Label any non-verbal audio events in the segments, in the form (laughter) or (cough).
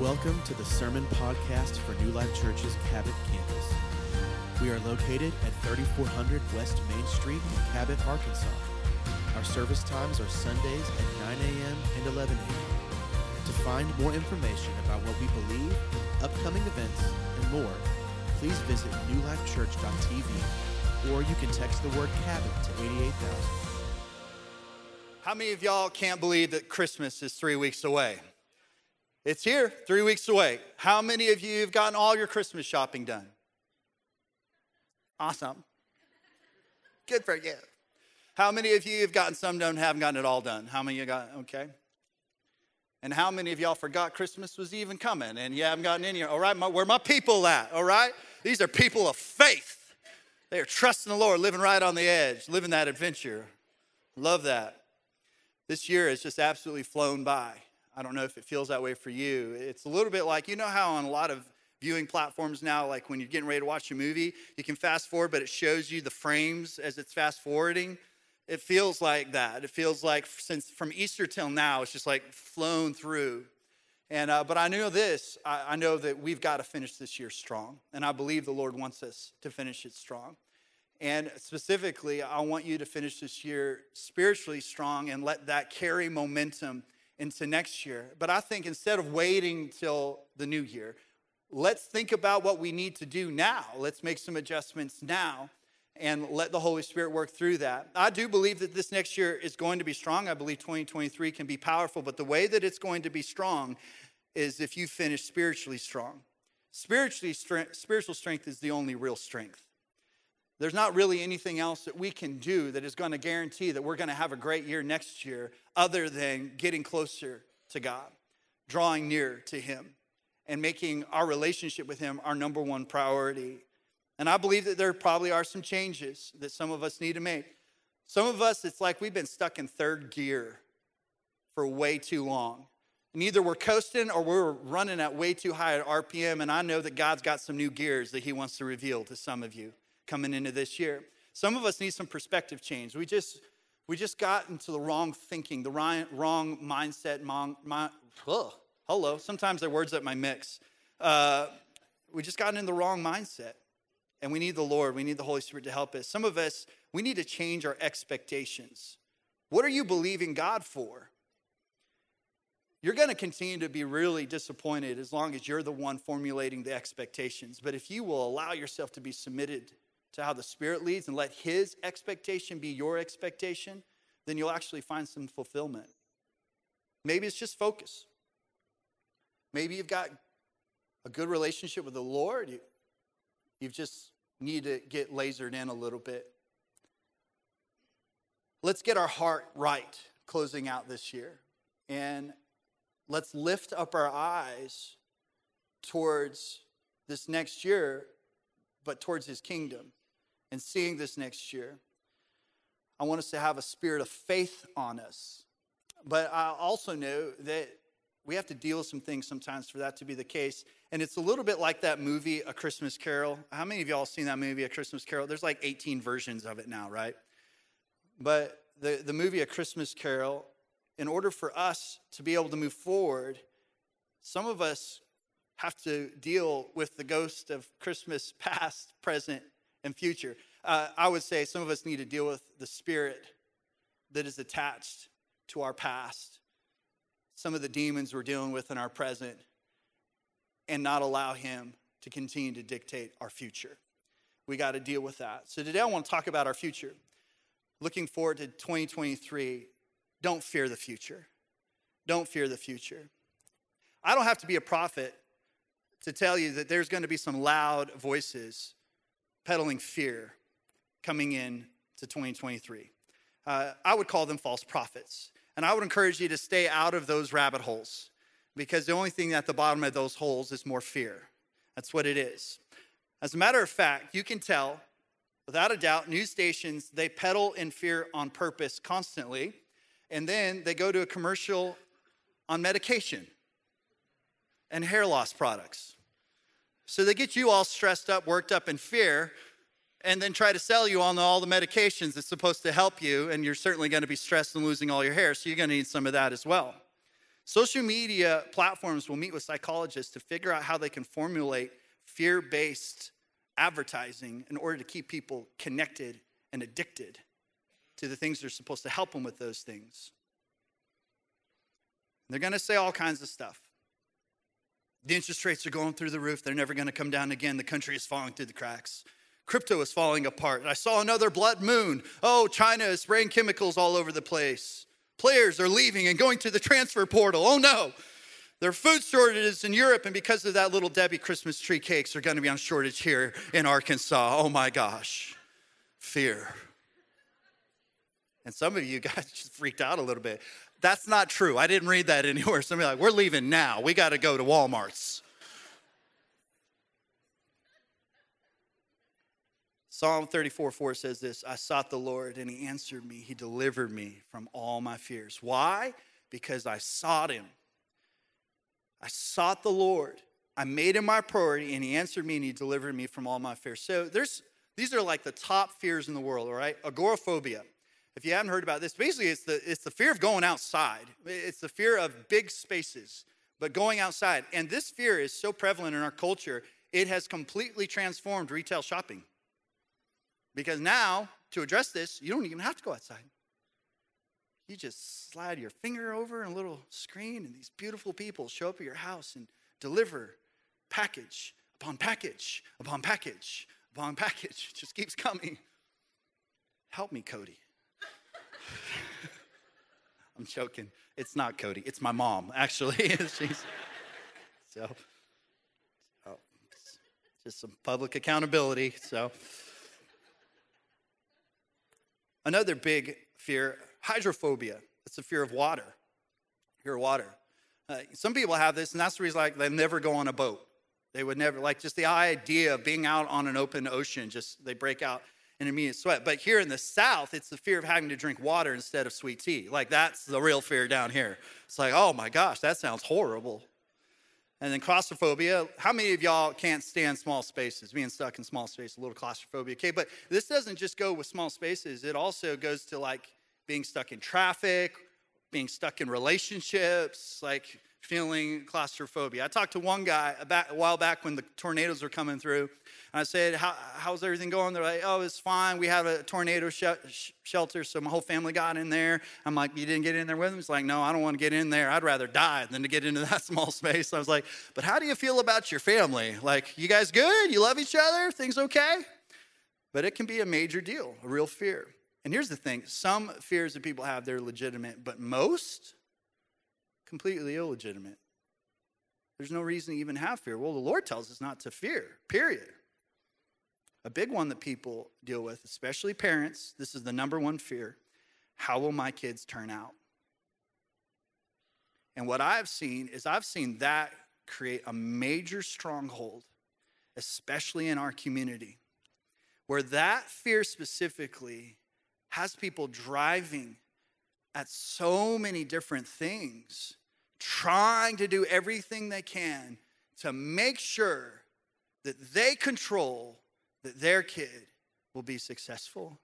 Welcome to the Sermon Podcast for New Life Church's Cabot campus. We are located at 3400 West Main Street in Cabot, Arkansas. Our service times are Sundays at 9 a.m. and 11 a.m. To find more information about what we believe, upcoming events, and more, please visit newlifechurch.tv or you can text the word Cabot to 88000. How many of y'all can't believe that Christmas is three weeks away? It's here, three weeks away. How many of you have gotten all your Christmas shopping done? Awesome. Good for you. How many of you have gotten some done, haven't gotten it all done? How many you got? Okay. And how many of y'all forgot Christmas was even coming and you haven't gotten in here? All right, my, where my people at? All right? These are people of faith. They are trusting the Lord, living right on the edge, living that adventure. Love that. This year has just absolutely flown by. I don't know if it feels that way for you. It's a little bit like, you know how on a lot of viewing platforms now, like when you're getting ready to watch a movie, you can fast forward, but it shows you the frames as it's fast forwarding. It feels like that. It feels like since from Easter till now, it's just like flown through. And uh, but I know this. I, I know that we've got to finish this year strong, and I believe the Lord wants us to finish it strong. And specifically, I want you to finish this year spiritually strong and let that carry momentum into next year. But I think instead of waiting till the new year, let's think about what we need to do now. Let's make some adjustments now and let the Holy Spirit work through that. I do believe that this next year is going to be strong. I believe 2023 can be powerful, but the way that it's going to be strong is if you finish spiritually strong. Spiritually, spiritual strength is the only real strength. There's not really anything else that we can do that is going to guarantee that we're going to have a great year next year other than getting closer to God, drawing near to Him, and making our relationship with Him our number one priority. And I believe that there probably are some changes that some of us need to make. Some of us, it's like we've been stuck in third gear for way too long. And either we're coasting or we're running at way too high at RPM. And I know that God's got some new gears that He wants to reveal to some of you coming into this year. Some of us need some perspective change. We just we just got into the wrong thinking, the wrong, mindset. Wrong, my, oh, hello, sometimes are words that my mix. Uh, we just got in the wrong mindset. And we need the Lord, we need the Holy Spirit to help us. Some of us, we need to change our expectations. What are you believing God for? You're going to continue to be really disappointed as long as you're the one formulating the expectations. But if you will allow yourself to be submitted to how the Spirit leads and let His expectation be your expectation, then you'll actually find some fulfillment. Maybe it's just focus. Maybe you've got a good relationship with the Lord. You, you just need to get lasered in a little bit. Let's get our heart right closing out this year. And let's lift up our eyes towards this next year, but towards His kingdom and seeing this next year. I want us to have a spirit of faith on us. But I also know that we have to deal with some things sometimes for that to be the case. And it's a little bit like that movie, A Christmas Carol. How many of y'all seen that movie, A Christmas Carol? There's like 18 versions of it now, right? But the, the movie, A Christmas Carol, in order for us to be able to move forward, some of us have to deal with the ghost of Christmas (laughs) past, present, and future. Uh, I would say some of us need to deal with the spirit that is attached to our past, some of the demons we're dealing with in our present, and not allow Him to continue to dictate our future. We got to deal with that. So today I want to talk about our future. Looking forward to 2023, don't fear the future. Don't fear the future. I don't have to be a prophet to tell you that there's going to be some loud voices peddling fear coming in to 2023. Uh, I would call them false prophets. And I would encourage you to stay out of those rabbit holes because the only thing at the bottom of those holes is more fear. That's what it is. As a matter of fact, you can tell without a doubt, news stations, they peddle in fear on purpose constantly. And then they go to a commercial on medication and hair loss products. So they get you all stressed up, worked up in fear, and then try to sell you on all the medications that's supposed to help you, and you're certainly going to be stressed and losing all your hair, so you're going to need some of that as well. Social media platforms will meet with psychologists to figure out how they can formulate fear based advertising in order to keep people connected and addicted to the things that are supposed to help them with those things. They're going to say all kinds of stuff. The interest rates are going through the roof. They're never going to come down again. The country is falling through the cracks. Crypto is falling apart. I saw another blood moon. Oh, China is spraying chemicals all over the place. Players are leaving and going to the transfer portal. Oh no. There are food shortages in Europe, and because of that, little Debbie Christmas tree cakes are going to be on shortage here in Arkansas. Oh my gosh. Fear. And some of you (laughs) guys just freaked out a little bit. That's not true. I didn't read that (laughs) anywhere. Somebody like, we're leaving now. We got to go to Walmart's. Psalm 34 4 says this I sought the Lord and he answered me. He delivered me from all my fears. Why? Because I sought him. I sought the Lord. I made him my priority and he answered me and he delivered me from all my fears. So there's these are like the top fears in the world, all right? Agoraphobia. If you haven't heard about this, basically it's the, it's the fear of going outside. It's the fear of big spaces, but going outside. And this fear is so prevalent in our culture, it has completely transformed retail shopping. Because now, to address this, you don't even have to go outside. You just slide your finger over a little screen, and these beautiful people show up at your house and deliver package upon package upon package upon package. (laughs) It just keeps coming. Help me, Cody. (laughs) I'm joking. It's not Cody. It's my mom, actually. (laughs) So, oh, just some public accountability. So, another big fear hydrophobia. It's a fear of water. Fear of water. Uh, some people have this, and that's the reason like they never go on a boat. They would never like just the idea of being out on an open ocean. Just they break out an immediate sweat. But here in the South, it's the fear of having to drink water instead of sweet tea. Like that's the real fear down here. It's like, oh my gosh, that sounds horrible. And then claustrophobia. How many of y'all can't stand small spaces? Being stuck in small spaces, a little claustrophobia. Okay, but this doesn't just go with small spaces. It also goes to like being stuck in traffic, being stuck in relationships, like feeling claustrophobia. I talked to one guy a while back when the tornadoes were coming through. And I said, How, How's everything going? They're like, Oh, it's fine. We have a tornado sh- shelter, so my whole family got in there. I'm like, You didn't get in there with them? He's like, No, I don't want to get in there. I'd rather die than to get into (laughs) that small space. I was like, But how do you feel about your family? Like, you guys good? You love each other? Things okay? But it can be a major deal, a real fear. And here's the thing some fears that people have, they're legitimate, but most, completely illegitimate. There's no reason to even have fear. Well, the Lord tells us not to fear, period. A big one that people deal with, especially parents, this is the number one fear how will my kids turn out? And what I've seen is I've seen that create a major stronghold, especially in our community, where that fear specifically has people driving at so many different things, trying to do everything they can to make sure that they control that their kid will be successful.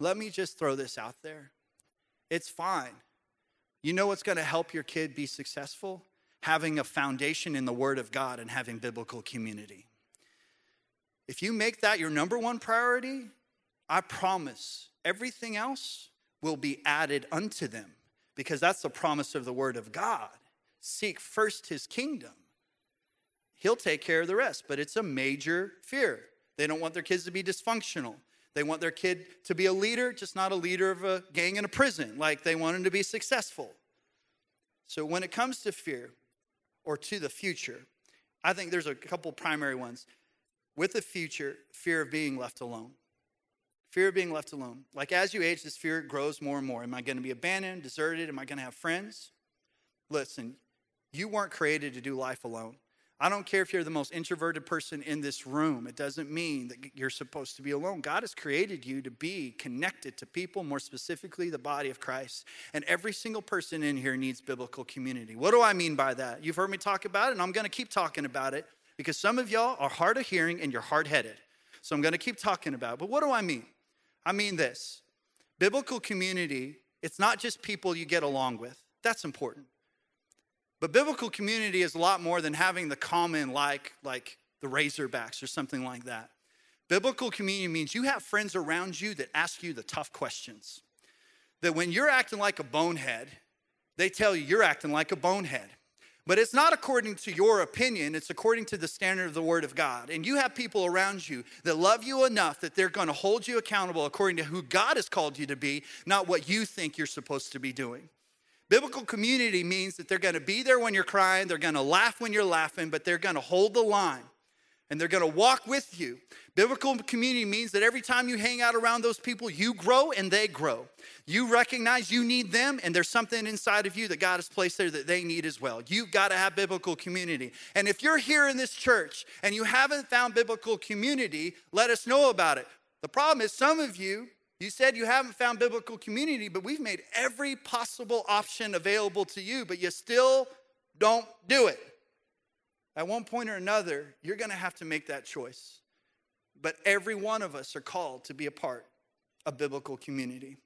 Let me just throw this out there. It's fine. You know what's going to help your kid be successful? Having a foundation in the Word of God and having biblical community. If you make that your number one priority, I promise everything else will be added unto them because that's the promise of the word of God. Seek first his kingdom. He'll take care of the rest, but it's a major fear. They don't want their kids to be dysfunctional. They want their kid to be a leader, just not a leader of a gang in a prison. Like they want him to be successful. So when it comes to fear or to the future, I think there's a couple primary ones. With the future, fear of being left alone. Fear of being left alone. Like as you age, this fear grows more and more. Am I going to be abandoned, deserted? Am I going to have friends? Listen, you weren't created to do life alone. I don't care if you're the most introverted person in this room. It doesn't mean that you're supposed to be alone. God has created you to be connected to people, more specifically the body of Christ. And every single person in here needs biblical community. What do I mean by that? You've heard me talk about it, and I'm going to keep talking about it because some of y'all are hard of hearing and you're hard headed. So I'm going to keep talking about it. But what do I mean? I mean this biblical community, it's not just people you get along with, that's important. But biblical community is a lot more than having the common like like the Razorbacks or something like that. Biblical community means you have friends around you that ask you the tough questions. That when you're acting like a bonehead, they tell you you're acting like a bonehead. But it's not according to your opinion, it's according to the standard of the Word of God. And you have people around you that love you enough that they're going to hold you accountable according to who God has called you to be, not what you think you're supposed to be doing. Biblical community means that they're going to be there when you're crying, they're going to laugh when you're laughing, but they're going to hold the line and they're to walk with you. Biblical community means that every time you hang out around those people, you grow and they grow. You recognize you need them, and there's something inside of you that God has placed there that they need as well. You've got to have biblical community. And if you're here in this church and you haven't found biblical community, let us know about it. The problem is, some of you, you said you haven't found biblical community, but we've made every possible option available to you, but you still don't do it. At one point or another, you're going to have to make that choice. But every one of us are called to be a part of biblical community.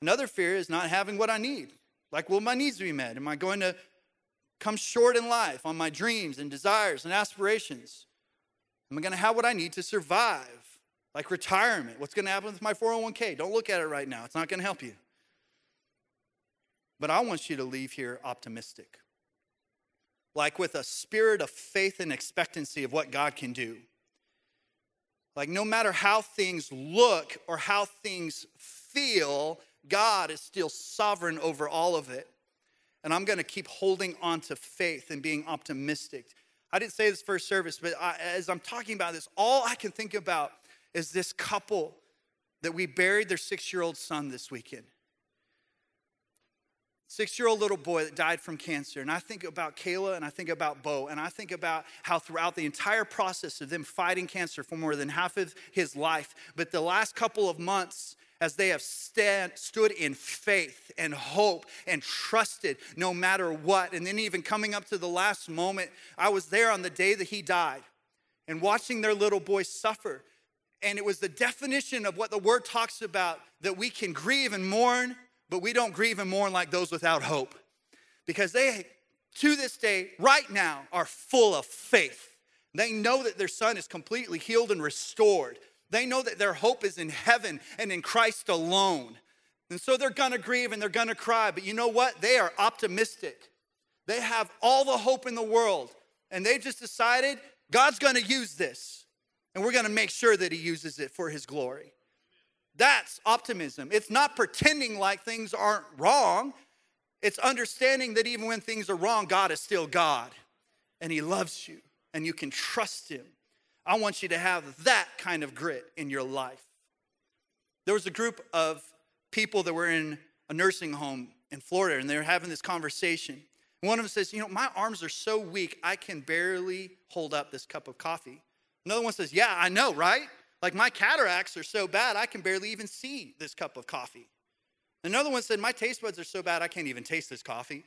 Another fear is not having what I need. Like, will my needs be met? Am I going to come short in life on my dreams and desires and aspirations? Am I going to have what I need to survive? Like retirement. What's going to happen with my 401k? Don't look at it right now, it's not going to help you. But I want you to leave here optimistic like with a spirit of faith and expectancy of what God can do. Like, no matter how things look or how things feel, God is still sovereign over all of it. And I'm gonna keep holding on to faith and being optimistic. I didn't say this first service, but I, as I'm talking about this, all I can think about is this couple that we buried their six year old son this weekend six year old little boy that died from cancer. And I think about Kayla and I think about Bo. And I think about how throughout the entire process of them fighting cancer for more than half of his life, but the last couple of months, as they have stand, stood in faith and hope and trusted no matter what. And then, even coming up to the last moment, I was there on the day that he died and watching their little boy suffer. And it was the definition of what the word talks about that we can grieve and mourn but we don't grieve and mourn like those without hope because they, to this day, right now, are full of faith. They know that their son is completely healed and restored. They know that their hope is in heaven and in Christ alone. And so they're gonna grieve and they're gonna cry, but you know what? They are optimistic. They have all the hope in the world, and they've just decided God's gonna use this, and we're gonna make sure that He uses it for His glory. That's optimism. It's not pretending like things aren't wrong. It's understanding that even when things are wrong, God is still God and He loves you and you can trust Him. I want you to have that kind of grit in your life. There was a group of people that were in a nursing home in Florida and they were having this conversation. One of them says, You know, my arms are so weak, I can barely hold up this cup of coffee. Another one says, Yeah, I know, right? Like my cataracts are so bad, I can barely even see this cup of coffee. Another one said, My taste buds are so bad, I can't even taste this coffee.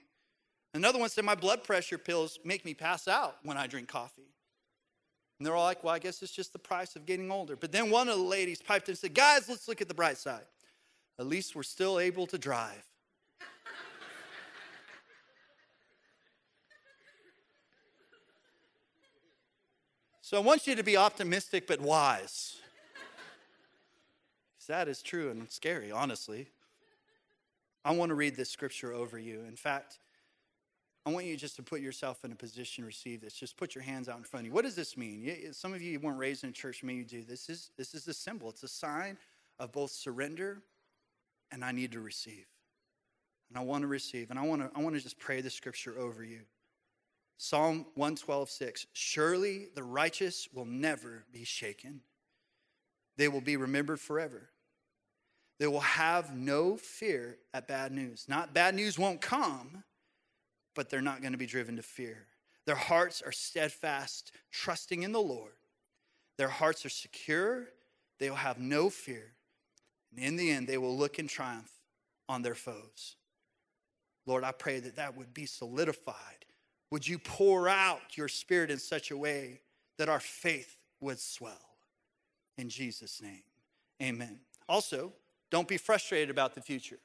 Another one said, My blood pressure pills make me pass out when I drink coffee. And they're all like, Well, I guess it's just the price of getting older. But then one of the ladies piped in and said, Guys, let's look at the bright side. At least we're still able to drive. so I want you to be optimistic but wise. That is true and scary, honestly. I want to read this scripture over you. In fact, I want you just to put yourself in a position to receive this. Just put your hands out in front of you. What does this mean? Some of you weren't raised in a church, maybe you do. This is this is a symbol. It's a sign of both surrender and I need to receive. And I want to receive. And I want to I want to just pray the scripture over you. Psalm 112, 6. Surely the righteous will never be shaken. They will be remembered forever. They will have no fear at bad news. Not bad news won't come, but they're not going to be driven to fear. Their hearts are steadfast, trusting in the Lord. Their hearts are secure. They will have no fear. And in the end, they will look in triumph on their foes. Lord, I pray that that would be solidified. Would you pour out your spirit in such a way that our faith would swell? In Jesus' name, amen. Also, don't be frustrated about the future.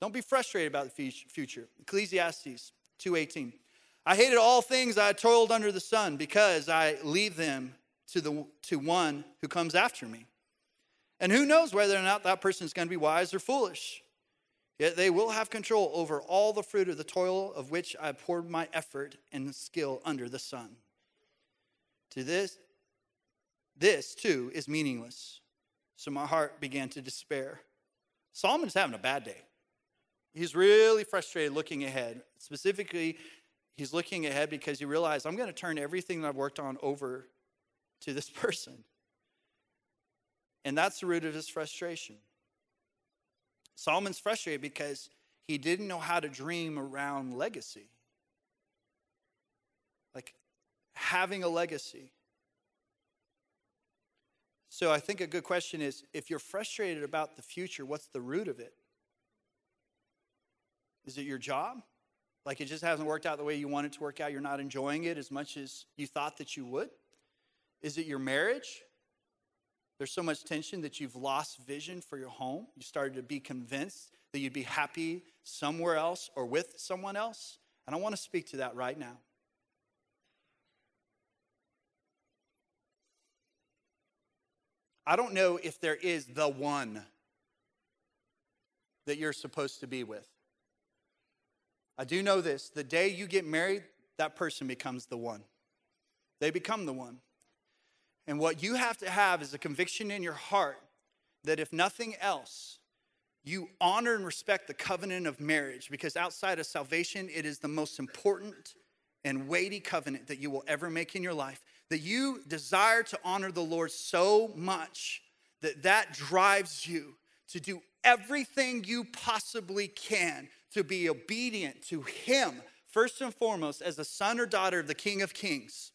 Don't be frustrated about the future. Ecclesiastes 2:18. I hated all things I toiled under the sun because I leave them to, the, to one who comes after me. And who knows whether or not that person is going to be wise or foolish. Yet they will have control over all the fruit of the toil of which I poured my effort and skill under the sun. To this, this too is meaningless. So my heart began to despair. Solomon's having a bad day. He's really frustrated looking ahead. Specifically, he's looking ahead because he realized I'm going to turn everything that I've worked on over to this (laughs) person. And that's the root of his frustration. Solomon's frustrated because he didn't know how to dream around legacy. Like having a legacy. So I think a good question is if you're frustrated about the future, what's the root of it? Is it your job? Like it just hasn't worked out the way you want it to work out. You're not enjoying it as much as you thought that you would? Is it your marriage? There's so much tension that you've lost vision for your home. You started to be convinced that you'd be happy somewhere else or with someone else. And I want to speak to that right now. I don't know if there is the one that you're supposed to be with. I do know this the day you get married, that person becomes the one. They become the one. And what you have to have is a conviction in your heart that if nothing else, you honor and respect the covenant of marriage because outside of salvation, it is the most important and weighty covenant that you will ever make in your life. That you desire to honor the Lord so much that that drives you to do everything you possibly can to be obedient to Him, first and foremost, as a son or daughter of the King of Kings.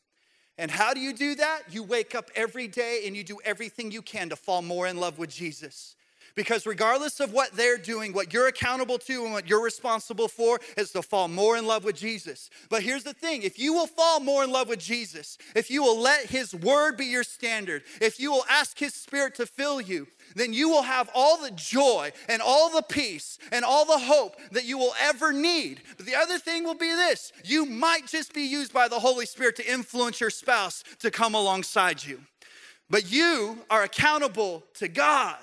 And how do you do that? You wake up every day and you do everything you can to fall more in love with Jesus. Because regardless of what they're doing, what you're accountable to and what you're responsible for is to fall more in love with Jesus. But here's the thing if you will fall more in love with Jesus, if you will let His word be your standard, if you will ask His Spirit to fill you, then you will have all the joy and all the peace and all the hope that you will ever need. But the other thing will be this you might just be used by the Holy Spirit to influence your spouse to come alongside you. But you are accountable to God.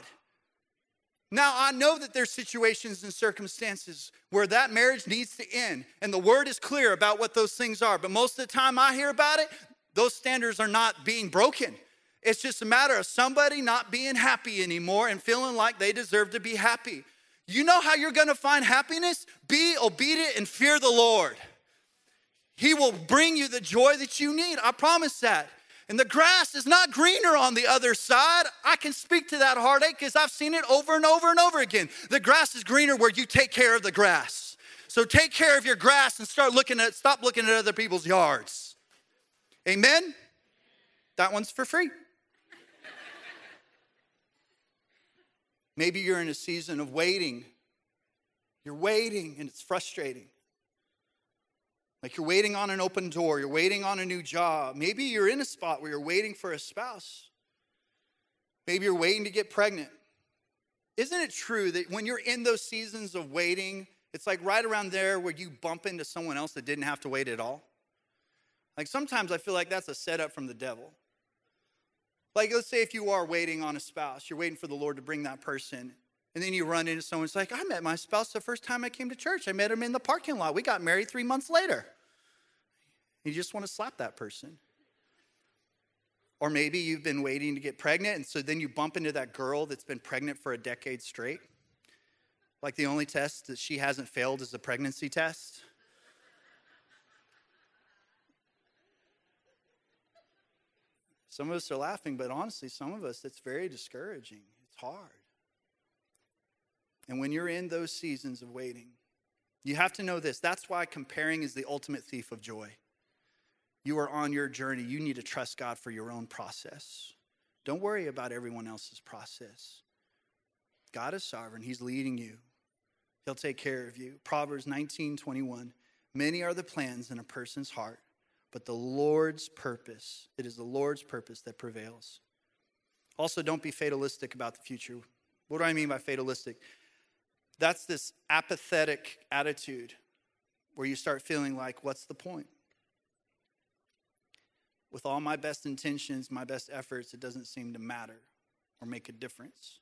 Now, I know that there's situations and circumstances where that marriage needs to end, and the word is clear about what those things are. But most of the time I hear about it, those standards are not being broken. It's just a matter of somebody not being happy anymore and feeling like they deserve to be happy. You know how you're gonna find happiness? Be obedient and fear the Lord. He will bring you the joy that you need. I promise that. And the grass is not greener on the other side. I can speak to that heartache because I've seen it over and over and over again. The grass is greener where you take care of the grass. So take care of your grass and start looking at stop looking at other people's yards. Amen. That one's for free. Maybe you're in a season of waiting. You're waiting and it's frustrating. Like you're waiting on an open door, you're waiting on a new job. Maybe you're in a spot where you're waiting for a spouse. Maybe you're waiting to get pregnant. Isn't it true that when you're in those seasons of waiting, it's like right around there where you bump into someone else that didn't have to wait at all? Like sometimes I feel like that's a setup from the devil. Like let's say if you are waiting on a spouse, you're waiting for the Lord to bring that person, and then you run into someone, it's like, I met my spouse the first time I came to church. I met him in the parking lot. We got married three months later. You just want to slap that person. Or maybe you've been waiting to get pregnant, and so then you bump into that girl that's been pregnant for a decade straight. Like the only test that she hasn't failed is the pregnancy test. Some of us are laughing, but honestly, some of us, it's very discouraging. It's hard. And when you're in those seasons of waiting, you have to know this. That's why comparing is the ultimate thief of joy. You are on your journey. You need to trust God for your own process. Don't worry about everyone else's process. God is sovereign, He's leading you. He'll take care of you. Proverbs 19 21. Many are the plans in a person's heart, but the Lord's purpose, it is the Lord's purpose that prevails. Also, don't be fatalistic about the future. What do I mean by fatalistic? That's this apathetic attitude where you start feeling like, what's the point? with all my best intentions, my best efforts, it doesn't seem to matter or make a difference.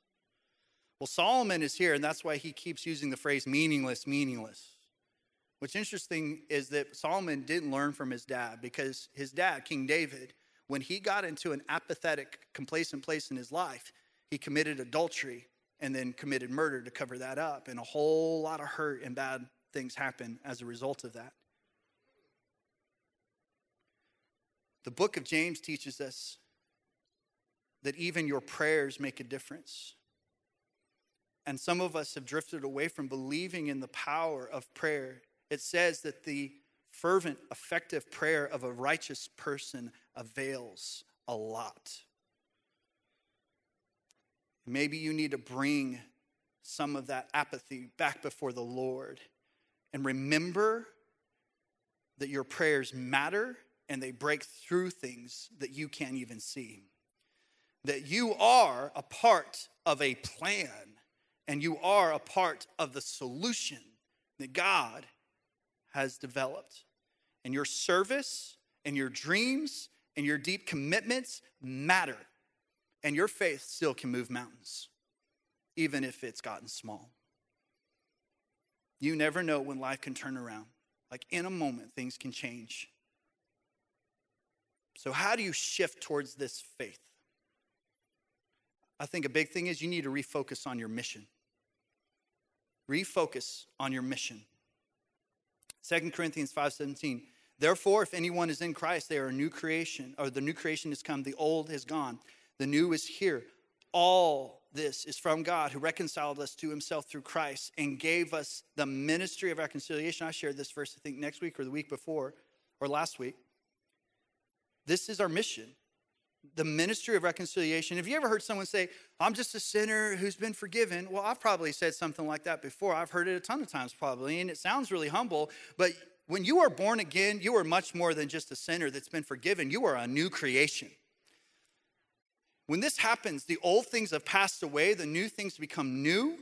Well, Solomon is here, and that's why he keeps using the phrase meaningless, meaningless. What's interesting is that Solomon didn't learn from his dad because his dad, King David, when he got into an apathetic, complacent place in his life, he committed adultery and then committed murder to cover that up. And a whole lot of hurt and bad things happen as a result of that. The book of James teaches us that even your prayers make a difference. And some of us have drifted away from believing in the power of prayer. It says that the fervent, effective prayer of a righteous person avails a lot. Maybe you need to bring some of that apathy back before the Lord and remember that your prayers matter and they break through things that you can't even see. That you are a part of a plan and you are a part of the solution that God has developed. And your service and your dreams and your deep commitments matter. And your faith still can move mountains, even if it's gotten small. You never know when life can turn around. Like in a moment, things can change. So, how do you shift towards this faith? I think a big thing is you need to refocus on your mission. Refocus on your mission. 2 Corinthians 5:17 Therefore if anyone is in Christ they are a new creation or the new creation has come the old has gone the new is here all this is from God who reconciled us to himself through Christ and gave us the ministry of reconciliation I shared this verse I think next week or the week before or last week this is our mission the ministry of reconciliation. Have you ever heard someone say, I'm just a sinner who's been forgiven? Well, I've probably said something like that before. I've heard it a ton of times, probably, and it sounds really humble. But when you are born again, you are much more than just a sinner that's been forgiven. You are a new creation. When this happens, the old things have passed away, the new things become new.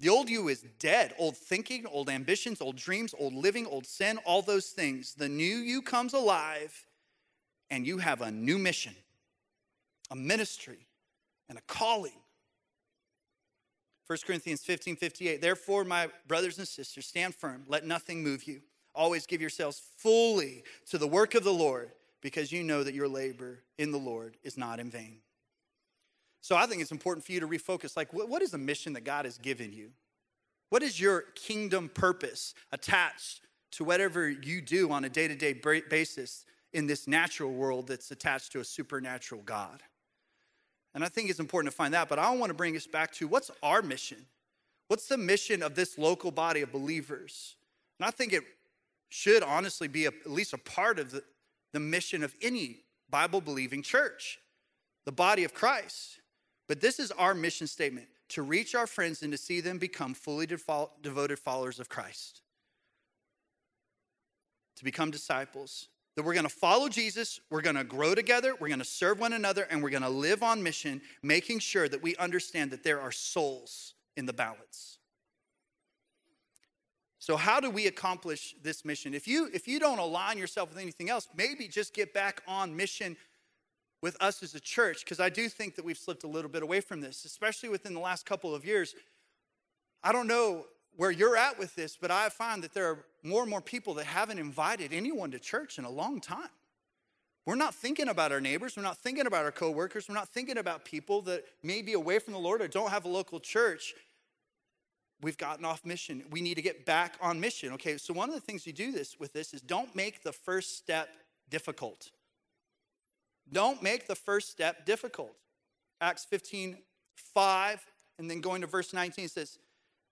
The old you is dead. Old thinking, old ambitions, old dreams, old living, old sin, all those things. The new you comes alive and you have a new mission, a ministry, and a calling. 1 Corinthians 15 58. Therefore, my brothers and sisters, stand firm, let nothing move you. Always give yourselves fully to the work of the Lord, because you know that your labor in the Lord is not in vain. So I think it's important for you to refocus like, what is the mission that God has given you? What is your kingdom purpose attached to whatever you do on a day to day basis in this natural world that's attached to a supernatural God. And I think it's important to find that, but I want to bring us back to what's our mission? What's the mission of this local body of believers? And I think it should honestly be a, at least a part of the, the mission of any Bible believing church, the body of Christ. But this is our mission statement to reach our friends and to see them become fully devoted followers of Christ, to become disciples, that we're to follow Jesus, we're to grow together, we're to serve one another, and we're to live on mission, making sure that we understand that there are souls in the balance. So how do we accomplish this mission? If you if you don't align yourself with anything else, maybe just get back on mission with us as a church because I do think that we've slipped a little bit away from this, especially within the last couple of years. I don't know where you're at with this, but I find that there are more and more people that haven't invited anyone to church in a long time. We're not thinking about our neighbors. We're not thinking about our coworkers. We're not thinking about people that may be away from the Lord or don't have a local church. We've gotten off mission. We need to get back on mission. Okay, so one of the things you do this with this is don't make the first step difficult. Don't make the first step difficult. Acts 15, 5, and then going to verse 19 says,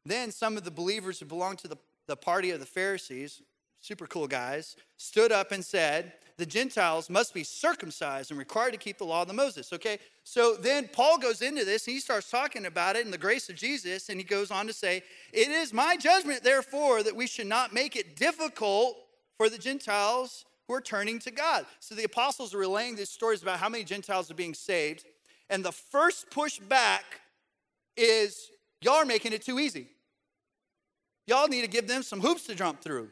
then some of the believers who belonged to the, the party of the Pharisees, super cool guys, stood up and said, The Gentiles must be circumcised and required to keep the law of the Moses. Okay, so then Paul goes into this and he starts talking about it in the grace of Jesus, and he goes on to say, It is my judgment, therefore, that we should not make it difficult for the Gentiles who are turning to God. So the apostles are relaying these stories about how many Gentiles are being saved. And the first push back is, Y'all are making it too easy. Y'all need to give them some hoops to jump through.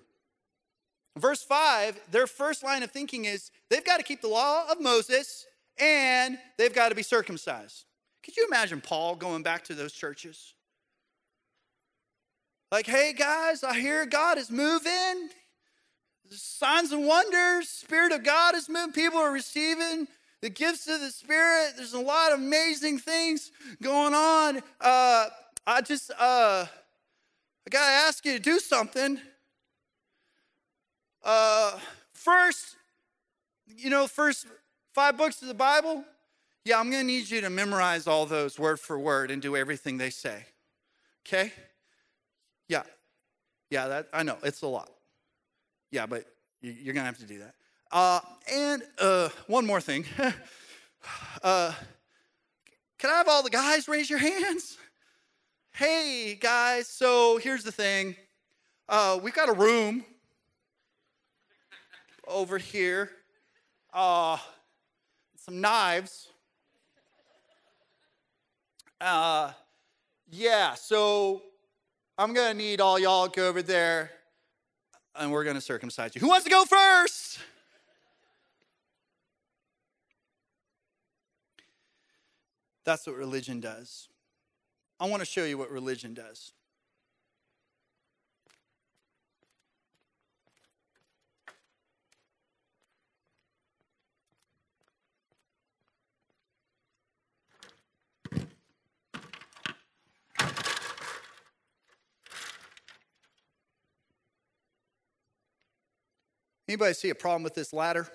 Verse 5, their first line of thinking is they've got to keep the law of Moses and they've got to be circumcised. Could you imagine Paul going back to those churches? Like, hey guys, I hear God is moving. Signs and wonders, Spirit of God is moving. People are receiving the gifts of the Spirit. There's a lot of amazing things going on. Uh, I just, uh, I gotta ask you to do something. Uh, first, you know, first five books of the Bible, yeah, I'm gonna need you to memorize all those word for word and do everything they say. Okay? Yeah. Yeah, that I know, it's a lot. Yeah, but you're gonna have to do that. Uh, and uh, one more thing. (laughs) uh, can I have all the guys raise your hands? Hey, guys, so here's the thing. Uh, we've got a room over here. Uh, some knives. Uh, yeah, so I'm gonna need all y'all to go over there and we're gonna circumcise you. Who wants to go first? That's what religion does. I wanna show you what religion does. Anybody see a problem with this ladder?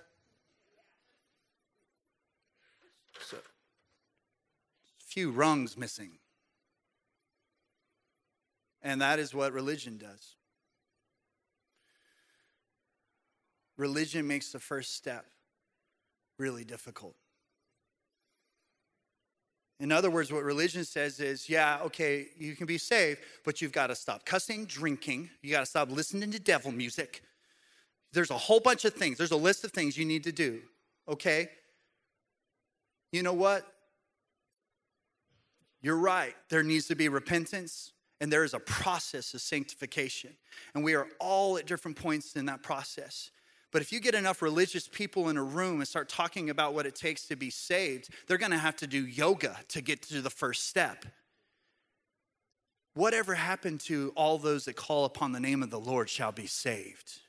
So, a few rungs missing. And that is what religion does. Religion makes the first step really difficult. In other words, what religion says is, yeah, okay, you can be saved, but you've got to stop cussing, drinking, you got to stop listening to devil music, there's a whole bunch of things. There's a list of things you need to do, okay? You know what? You're right. There needs to be repentance and there is a process of sanctification. And we are all at different points in that process. But if you get enough religious people in a room and start talking about what it takes to be saved, they're gonna have to do yoga to get to the first step. Whatever happened to all those that call upon the name of the Lord shall be saved?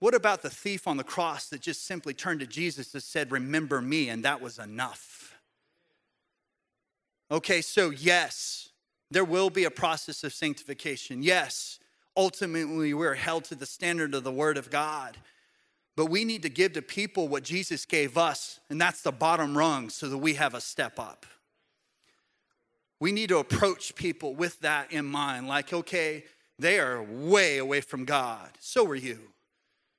What about the thief on the cross that just simply turned to Jesus and said, Remember me, and that was enough? Okay, so yes, there will be a process of sanctification. Yes, ultimately we're held to the standard of the Word of God. But we need to give to people what Jesus gave us, and that's the bottom rung so that we have a step up. We need to approach people with that in mind like, okay, they are way away from God. So are you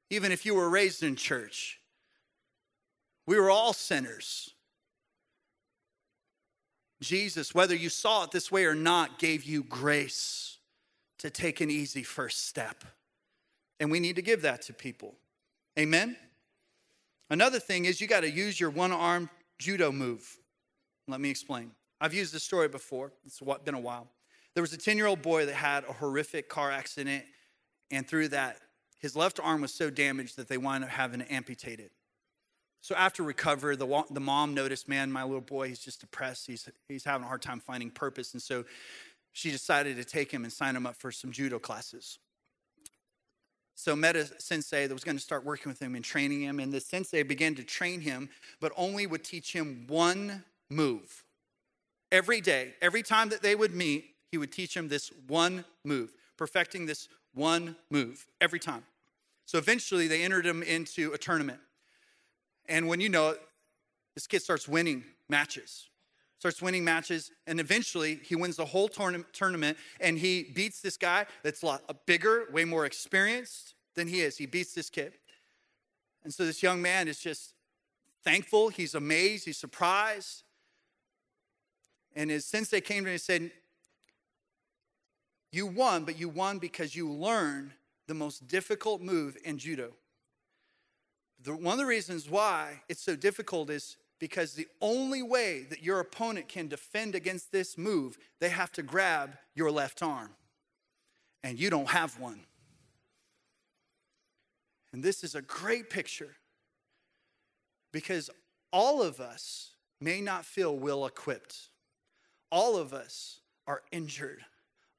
even if you were raised in church. We were all sinners. Jesus, whether you saw it this way or not, gave you grace to take an easy first step. And we need to give that to people. Amen? Another thing is you got to use your one arm judo move. Let me explain. I've used this story before, it's been a while. There was a 10 year old boy that had a horrific car accident, and through that, his left arm was so damaged that they wound up having to amputate it. So after recovery, the, the mom noticed, man, my little boy, he's just depressed. He's, he's having a hard time finding purpose. And so she decided to take him and sign him up for some judo classes. So met a sensei that was going to start working with him and training him. And the sensei began to train him, but only would teach him one move. Every day, every time that they would meet, he would teach him this one move, perfecting this one move every time. So eventually they entered him into a tournament. And when you know it, this kid starts winning matches, starts winning matches, and eventually he wins the whole tournament and he beats this guy that's a lot uh, bigger, way more experienced than he is. He beats this kid. And so this young man is just thankful, he's amazed, he's surprised. And his sensei came to him and said, you won, but you won because you learned the most difficult move in judo. The, one of the reasons why it's so difficult is because the only way that your opponent can defend against this move, they have to grab your left arm. And you don't have one. And this is a great picture because all of us may not feel well equipped. All of us are injured.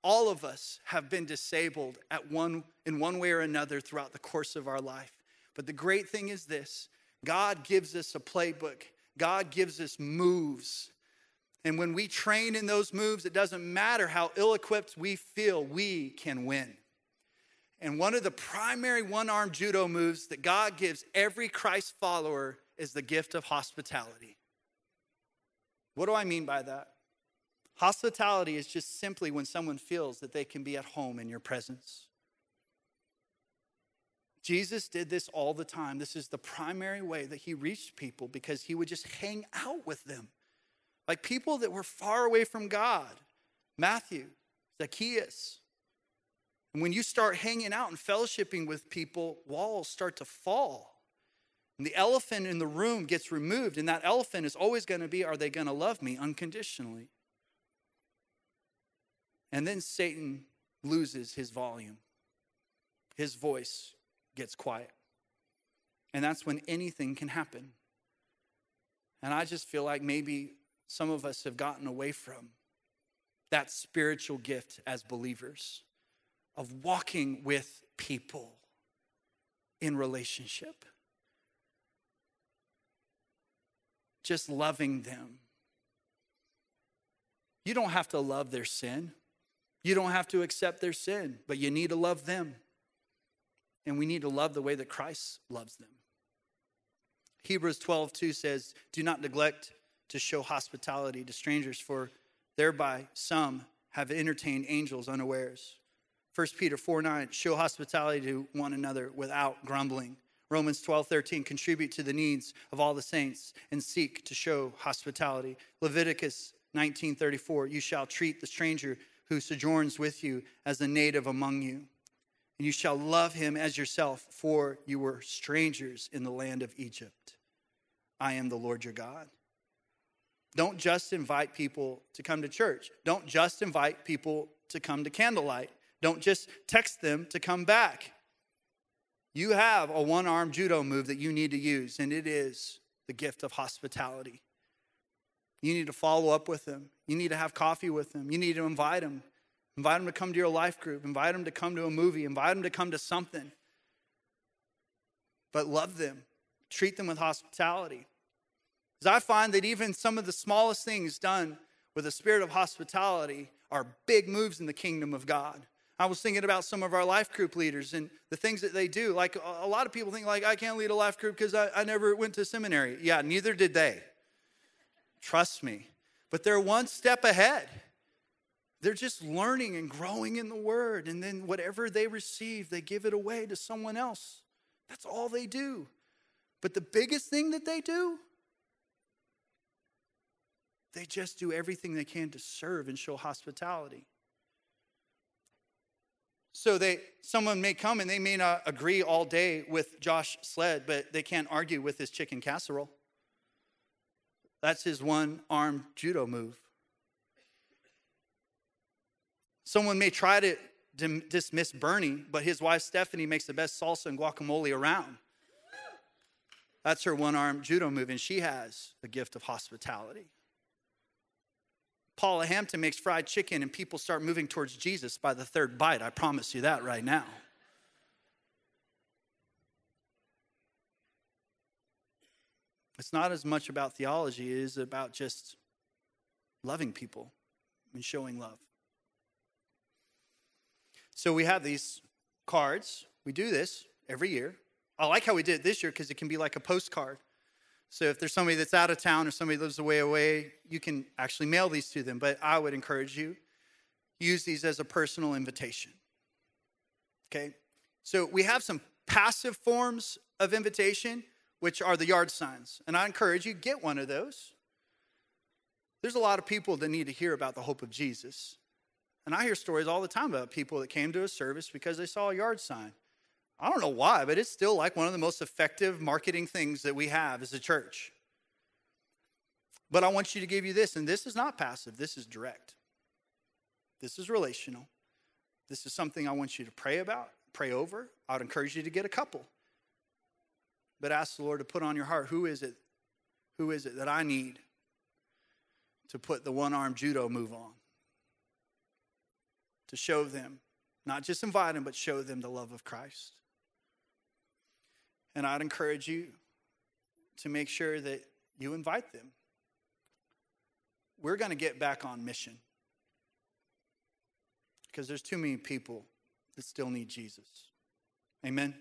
All of us have been disabled at one, in one way or another throughout the course of our life. But the great thing is this God gives us a playbook, God gives us moves. And when we train in those moves, it doesn't matter how ill equipped we feel, we can win. And one of the primary one armed judo moves that God gives every Christ follower is the gift of hospitality. What do I mean by that? Hospitality is just simply when someone feels that they can be at home in your presence. Jesus did this all the time. This is the primary way that he reached people because he would just hang out with them. Like people that were far away from God Matthew, Zacchaeus. And when you start hanging out and fellowshipping with people, walls start to fall. And the elephant in the room gets removed, and that elephant is always going to be are they going to love me unconditionally? And then Satan loses his volume, his voice gets quiet. And that's when anything can happen. And I just feel like maybe some of us have gotten away from that spiritual gift as believers of walking with people in relationship. just loving them. You don't have to love their sin. You don't have to accept their sin, but you need to love them. And we need to love the way that Christ loves them. Hebrews 12, 2 says, Do not neglect to show hospitality to strangers, for thereby some have entertained angels unawares. 1 Peter 4, 9, show hospitality to one another without grumbling. Romans 12, 13, contribute to the needs of all the saints and seek to show hospitality. Leviticus 19, 34, you shall treat the stranger who sojourns with you as a native among you. And you shall love him as yourself, for you were strangers in the land of Egypt. I am the Lord your God. Don't just invite people to come to church. Don't just invite people to come to candlelight. Don't just text them to come back. You have a one arm judo move that you need to use, and it is the gift of hospitality. You need to follow up with them. You need to have coffee with them. You need to invite them. Invite them to come to your life group. Invite them to come to a movie. Invite them to come to something. But love them. Treat them with hospitality. Because I find that even some of the smallest things done with a spirit of hospitality are big moves in the kingdom of God. I was thinking about some of our life group leaders and the things that they do. Like a lot of people think, like, I can't lead a life group because I, I never went to seminary. Yeah, neither did they. Trust me. But they're one step ahead. They're just learning and growing in the word. And then whatever they receive, they give it away to someone else. That's all they do. But the biggest thing that they do, they just do everything they can to serve and show hospitality. So they someone may come and they may not agree all day with Josh Sled, but they can't argue with his chicken casserole. That's his one-armed judo move. Someone may try to dismiss Bernie, but his wife Stephanie makes the best salsa and guacamole around. That's her one armed judo move, and she has the gift of hospitality. Paula Hampton makes fried chicken and people start moving towards Jesus by the third bite. I promise you that right now. It's not as much about theology, it is about just loving people and showing love. So we have these cards. We do this every year. I like how we did it this year because it can be like a postcard. So if there's somebody that's out of town or somebody lives away away, you can actually mail these to them. But I would encourage you use these as a personal invitation. Okay? So we have some passive forms of invitation, which are the yard signs. And I encourage you get one of those. There's a lot of people that need to hear about the hope of Jesus. And I hear stories all the time about people that came to a service because they saw a yard sign. I don't know why, but it's still like one of the most effective marketing things that we have as a church. But I want you to give you this, and this is not passive, this is direct. This is relational. This is something I want you to pray about, pray over. I would encourage you to get a couple. But ask the Lord to put on your heart who is it? Who is it that I need to put the one arm judo move on? To show them, not just invite them, but show them the love of Christ. And I'd encourage you to make sure that you invite them. We're going to get back on mission because there's too many people that still need Jesus. Amen.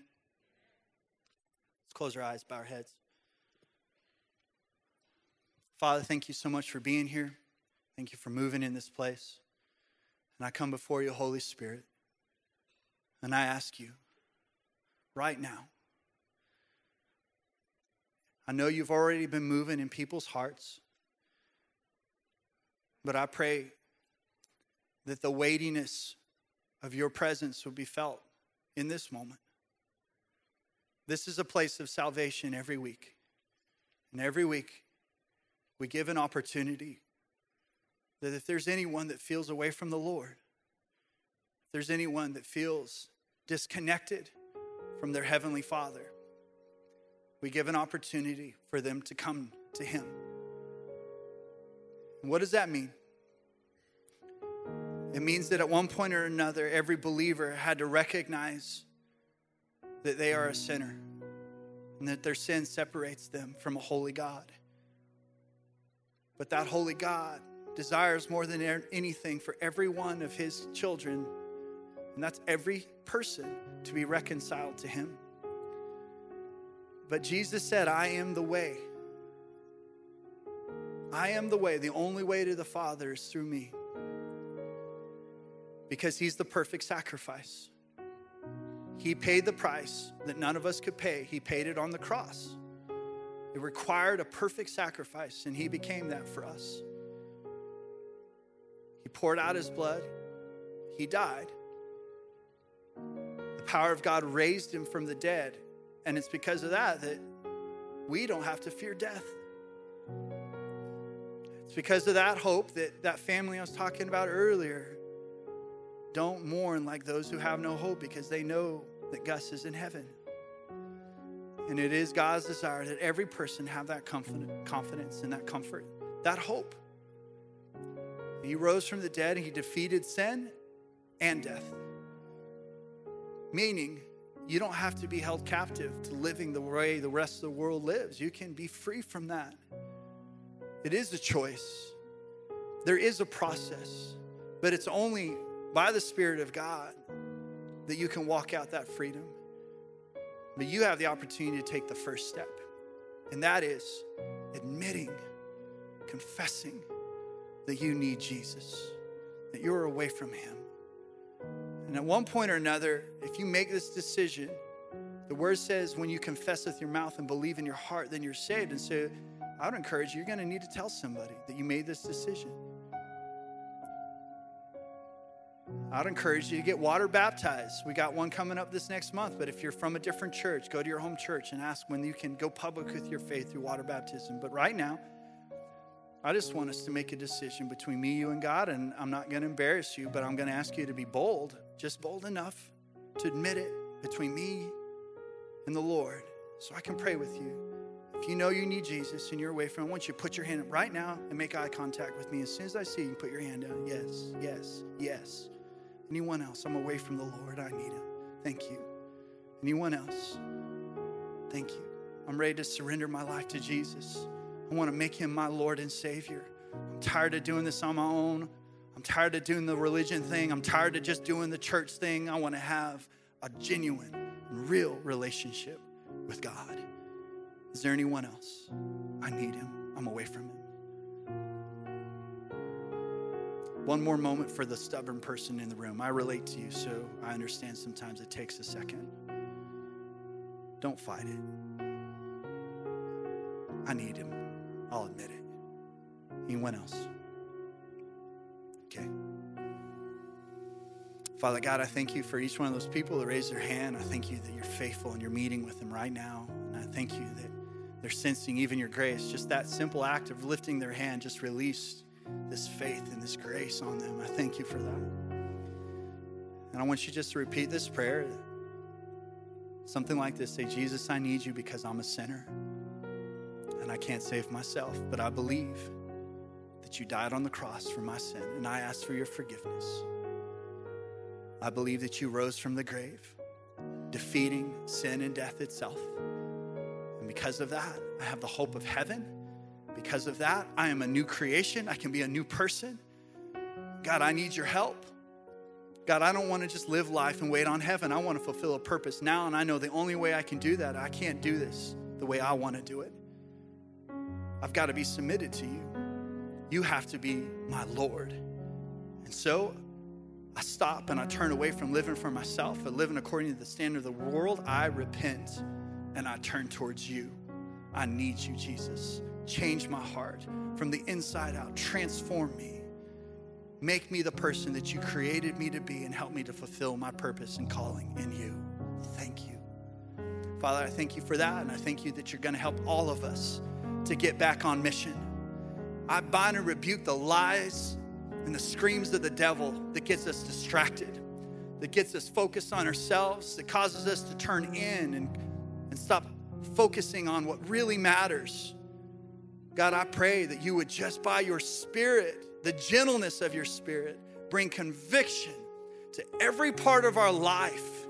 Let's close our eyes, bow our heads. Father, thank you so much for being here. Thank you for moving in this place. And I come before you, Holy Spirit, and I ask you right now. I know you've already been moving in people's hearts, but I pray that the weightiness of your presence will be felt in this moment. This is a place of salvation every week. And every week, we give an opportunity that if there's anyone that feels away from the Lord, if there's anyone that feels disconnected from their Heavenly Father, we give an opportunity for them to come to Him. And what does that mean? It means that at one point or another, every believer had to recognize that they are a sinner and that their sin separates them from a holy God. But that holy God desires more than anything for every one of his children, and that's every person, to be reconciled to him. But Jesus said, I am the way. I am the way. The only way to the Father is through me because he's the perfect sacrifice. He paid the price that none of us could pay, he paid it on the cross. It required a perfect sacrifice, and he became that for us. He poured out his blood, he died. The power of God raised him from the dead, and it's because of that that we don't have to fear death. It's because of that hope that that family I was talking about earlier don't mourn like those who have no hope because they know that Gus is in heaven. And it is God's desire that every person have that confidence and that comfort, that hope. He rose from the dead and he defeated sin and death. Meaning, you don't have to be held captive to living the way the rest of the world lives. You can be free from that. It is a choice, there is a process, but it's only by the Spirit of God that you can walk out that freedom. But you have the opportunity to take the first step, and that is admitting, confessing that you need Jesus, that you're away from Him. And at one point or another, if you make this decision, the word says when you confess with your mouth and believe in your heart, then you're saved. And so I would encourage you, you're going to need to tell somebody that you made this decision. I'd encourage you to get water baptized. We got one coming up this next month, but if you're from a different church, go to your home church and ask when you can go public with your faith through water baptism. But right now, I just want us to make a decision between me, you, and God, and I'm not going to embarrass you, but I'm going to ask you to be bold, just bold enough to admit it between me and the Lord so I can pray with you. If you know you need Jesus and you're away from him, I want you to put your hand up right now and make eye contact with me. As soon as I see you, put your hand down. Yes, yes, yes. Anyone else? I'm away from the Lord. I need Him. Thank you. Anyone else? Thank you. I'm ready to surrender my life to Jesus. I want to make Him my Lord and Savior. I'm tired of doing this on my own. I'm tired of doing the religion thing. I'm tired of just doing the church thing. I want to have a genuine real relationship with God. Is there anyone else? I need Him. I'm away from Him. One more moment for the stubborn person in the room. I relate to you, so I understand sometimes it takes a second. Don't fight it. I need him. I'll admit it. Anyone else? Okay. Father God, I thank you for each one of those people that raised their hand. I thank you that you're faithful and you're meeting with them right now. And I thank you that they're sensing even your grace. Just that simple act of lifting their hand just released this faith and this grace on them. I thank you for that. And I want you just to repeat this prayer. Something like this say, Jesus, I need you because I'm a sinner and I can't save myself, but I believe that you died on the cross for my sin and I ask for your forgiveness. I believe that you rose from the grave, defeating sin and death itself. And because of that, I have the hope of heaven. Because of that, I am a new creation. I can be a new person. God, I need your help. God, I don't want to just live life and wait on heaven. I want to fulfill a purpose now, and I know the only way I can do that, I can't do this the way I want to do it. I've got to be submitted to you. You have to be my Lord. And so I stop and I turn away from living for myself and living according to the standard of the world. I repent and I turn towards you. I need you, Jesus. Change my heart from the inside out, transform me. Make me the person that you created me to be and help me to fulfill my purpose and calling in you. Thank you. Father, I thank you for that, and I thank you that you're going to help all of us to get back on mission. I bind and rebuke the lies and the screams of the devil that gets us distracted, that gets us focused on ourselves, that causes us to turn in and, and stop focusing on what really matters. God, I pray that you would just by your spirit the gentleness of your spirit bring conviction to every part of our life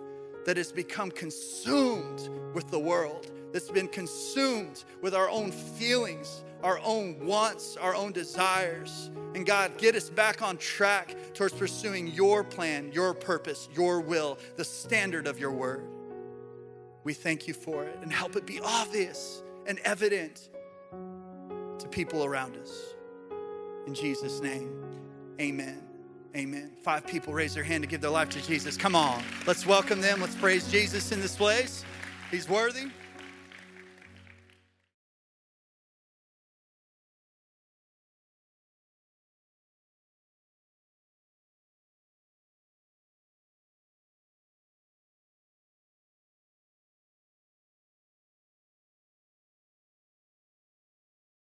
that has become consumed with the world, that's been consumed with our own feelings, our own wants, our own desires. And God, get us back on track towards pursuing your plan, your purpose, your will, the standard of your word. We thank you for it and help it be obvious and evident to people around us. In Jesus' name, amen. Amen. Five people raise their hand to give their life to Jesus. Come on, let's welcome them. Let's praise Jesus in this place. He's worthy.